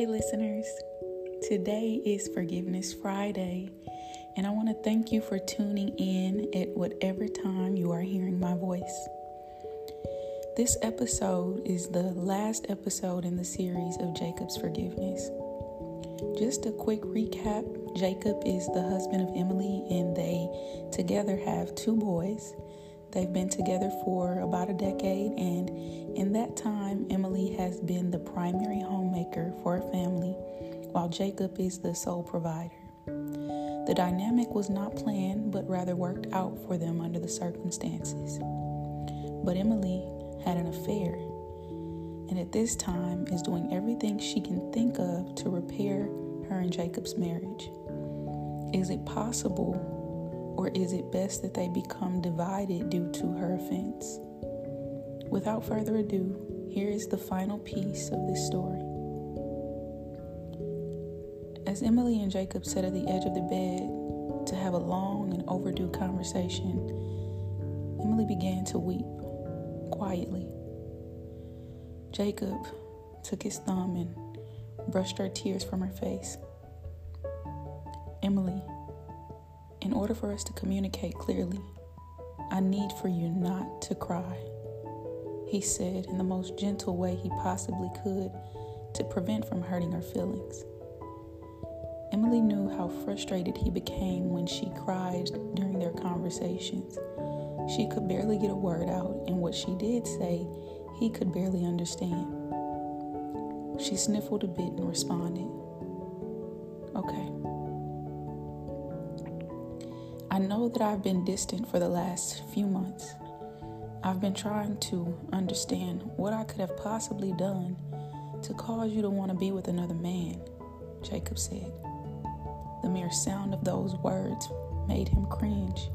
Hey, listeners. Today is Forgiveness Friday, and I want to thank you for tuning in at whatever time you are hearing my voice. This episode is the last episode in the series of Jacob's Forgiveness. Just a quick recap Jacob is the husband of Emily, and they together have two boys. They've been together for about a decade, and in that time, Emily has been the primary homemaker while Jacob is the sole provider. The dynamic was not planned, but rather worked out for them under the circumstances. But Emily had an affair, and at this time is doing everything she can think of to repair her and Jacob's marriage. Is it possible or is it best that they become divided due to her offense? Without further ado, here is the final piece of this story. As Emily and Jacob sat at the edge of the bed to have a long and overdue conversation, Emily began to weep quietly. Jacob took his thumb and brushed her tears from her face. Emily, in order for us to communicate clearly, I need for you not to cry, he said in the most gentle way he possibly could to prevent from hurting her feelings. Emily knew how frustrated he became when she cried during their conversations. She could barely get a word out, and what she did say, he could barely understand. She sniffled a bit and responded, Okay. I know that I've been distant for the last few months. I've been trying to understand what I could have possibly done to cause you to want to be with another man, Jacob said. The mere sound of those words made him cringe.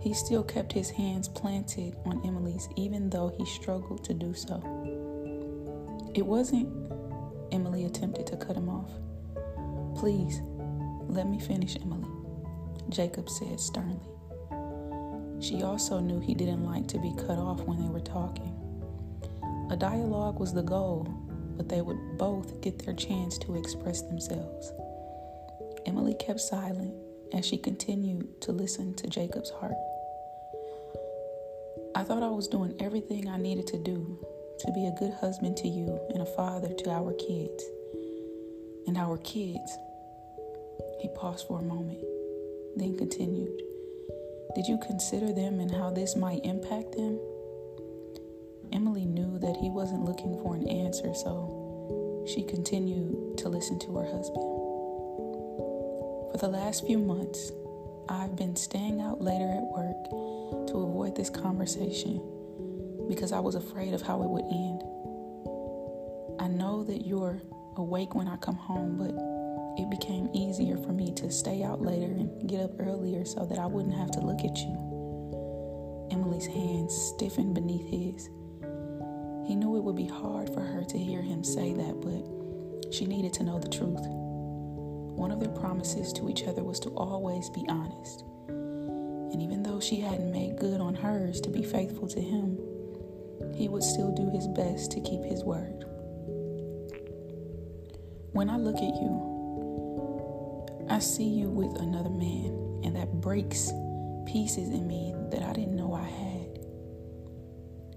He still kept his hands planted on Emily's, even though he struggled to do so. It wasn't, Emily attempted to cut him off. Please, let me finish, Emily. Jacob said sternly. She also knew he didn't like to be cut off when they were talking. A dialogue was the goal, but they would both get their chance to express themselves. Emily kept silent as she continued to listen to Jacob's heart. I thought I was doing everything I needed to do to be a good husband to you and a father to our kids. And our kids. He paused for a moment then continued, Did you consider them and how this might impact them? Emily knew that he wasn't looking for an answer, so she continued to listen to her husband. For the last few months, I've been staying out later at work to avoid this conversation because I was afraid of how it would end. I know that you're awake when I come home, but it became easier for me to stay out later and get up earlier so that I wouldn't have to look at you. Emily's hands stiffened beneath his. He knew it would be hard for her to hear him say that, but she needed to know the truth. One of their promises to each other was to always be honest. And even though she hadn't made good on hers to be faithful to him, he would still do his best to keep his word. When I look at you, I see you with another man, and that breaks pieces in me that I didn't know I had.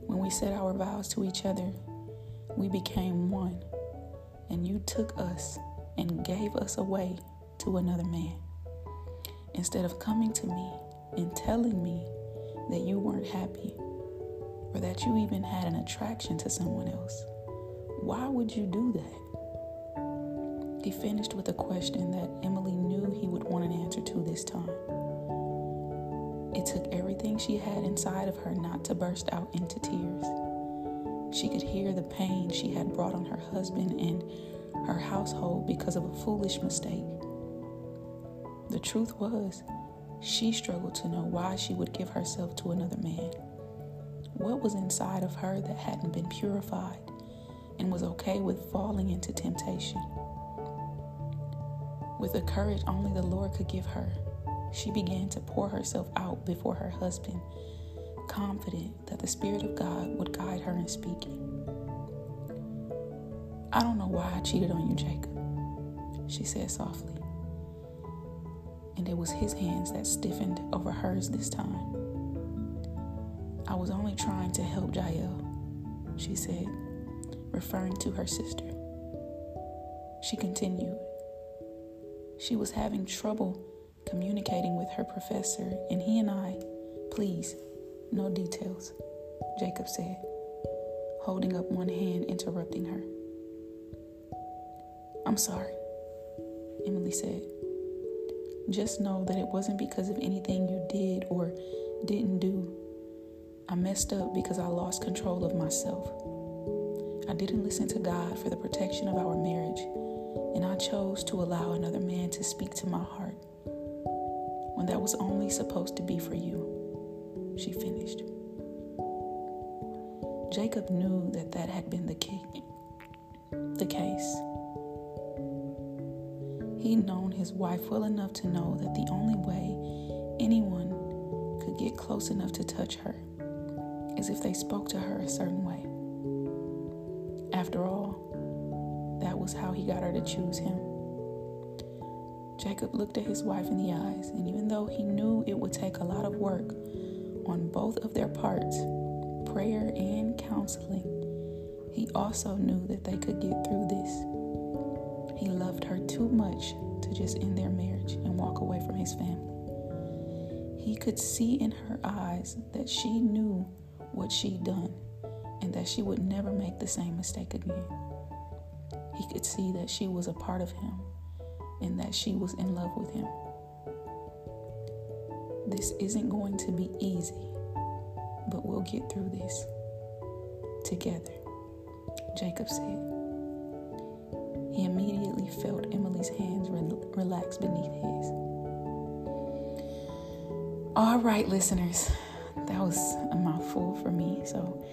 When we said our vows to each other, we became one, and you took us and gave us away to another man. Instead of coming to me and telling me that you weren't happy or that you even had an attraction to someone else, why would you do that? He finished with a question that Emily knew he would want an answer to this time. It took everything she had inside of her not to burst out into tears. She could hear the pain she had brought on her husband and her household because of a foolish mistake. The truth was, she struggled to know why she would give herself to another man. What was inside of her that hadn't been purified and was okay with falling into temptation? With a courage only the Lord could give her, she began to pour herself out before her husband, confident that the Spirit of God would guide her in speaking. I don't know why I cheated on you, Jacob, she said softly. And it was his hands that stiffened over hers this time. I was only trying to help Jael, she said, referring to her sister. She continued. She was having trouble communicating with her professor, and he and I, please, no details, Jacob said, holding up one hand, interrupting her. I'm sorry, Emily said. Just know that it wasn't because of anything you did or didn't do. I messed up because I lost control of myself. I didn't listen to God for the protection of our marriage, and I chose to allow another man to speak to my heart when that was only supposed to be for you, she finished. Jacob knew that that had been the case. He'd known his wife well enough to know that the only way anyone could get close enough to touch her is if they spoke to her a certain way. After all, that was how he got her to choose him. Jacob looked at his wife in the eyes, and even though he knew it would take a lot of work on both of their parts, prayer and counseling, he also knew that they could get through this. Too much to just end their marriage and walk away from his family. He could see in her eyes that she knew what she'd done and that she would never make the same mistake again. He could see that she was a part of him and that she was in love with him. This isn't going to be easy, but we'll get through this together, Jacob said. He immediately felt Emily's hands re- relax beneath his. All right, listeners, that was a mouthful for me, so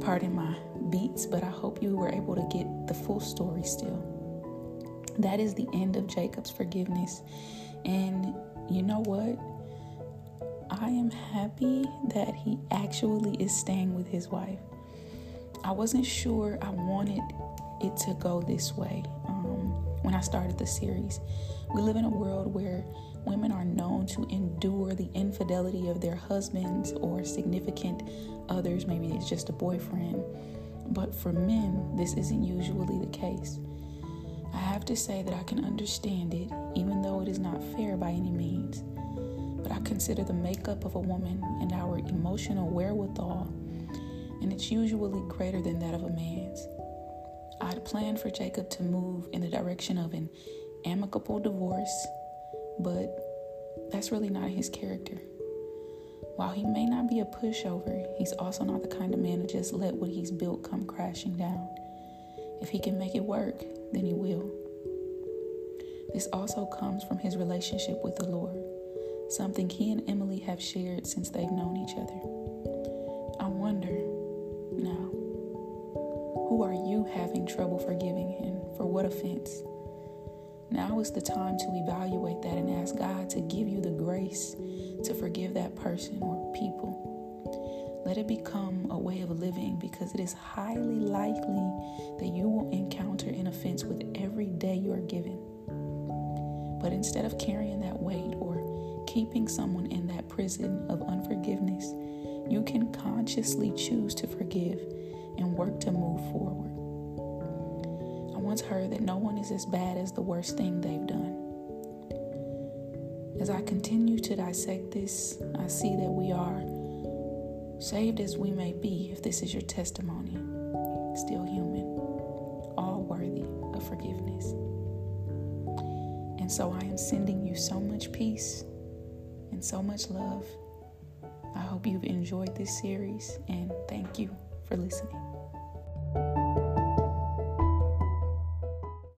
pardon my beats, but I hope you were able to get the full story still. That is the end of Jacob's forgiveness. And you know what? I am happy that he actually is staying with his wife. I wasn't sure I wanted it to go this way um, when I started the series. We live in a world where women are known to endure the infidelity of their husbands or significant others. Maybe it's just a boyfriend. But for men, this isn't usually the case. I have to say that I can understand it, even though it is not fair by any means. But I consider the makeup of a woman and our emotional wherewithal, and it's usually greater than that of a man's. I had planned for Jacob to move in the direction of an amicable divorce, but that's really not his character. While he may not be a pushover, he's also not the kind of man to just let what he's built come crashing down. If he can make it work, then he will. This also comes from his relationship with the Lord, something he and Emily have shared since they've known each other. I wonder who are you having trouble forgiving and for what offense? Now is the time to evaluate that and ask God to give you the grace to forgive that person or people let it become a way of living because it is highly likely that you will encounter an offense with every day you are given. But instead of carrying that weight or keeping someone in that prison of unforgiveness, you can consciously choose to forgive and work to move forward. I once heard that no one is as bad as the worst thing they've done. As I continue to dissect this, I see that we are Saved as we may be, if this is your testimony, still human, all worthy of forgiveness. And so I am sending you so much peace and so much love. I hope you've enjoyed this series and thank you for listening.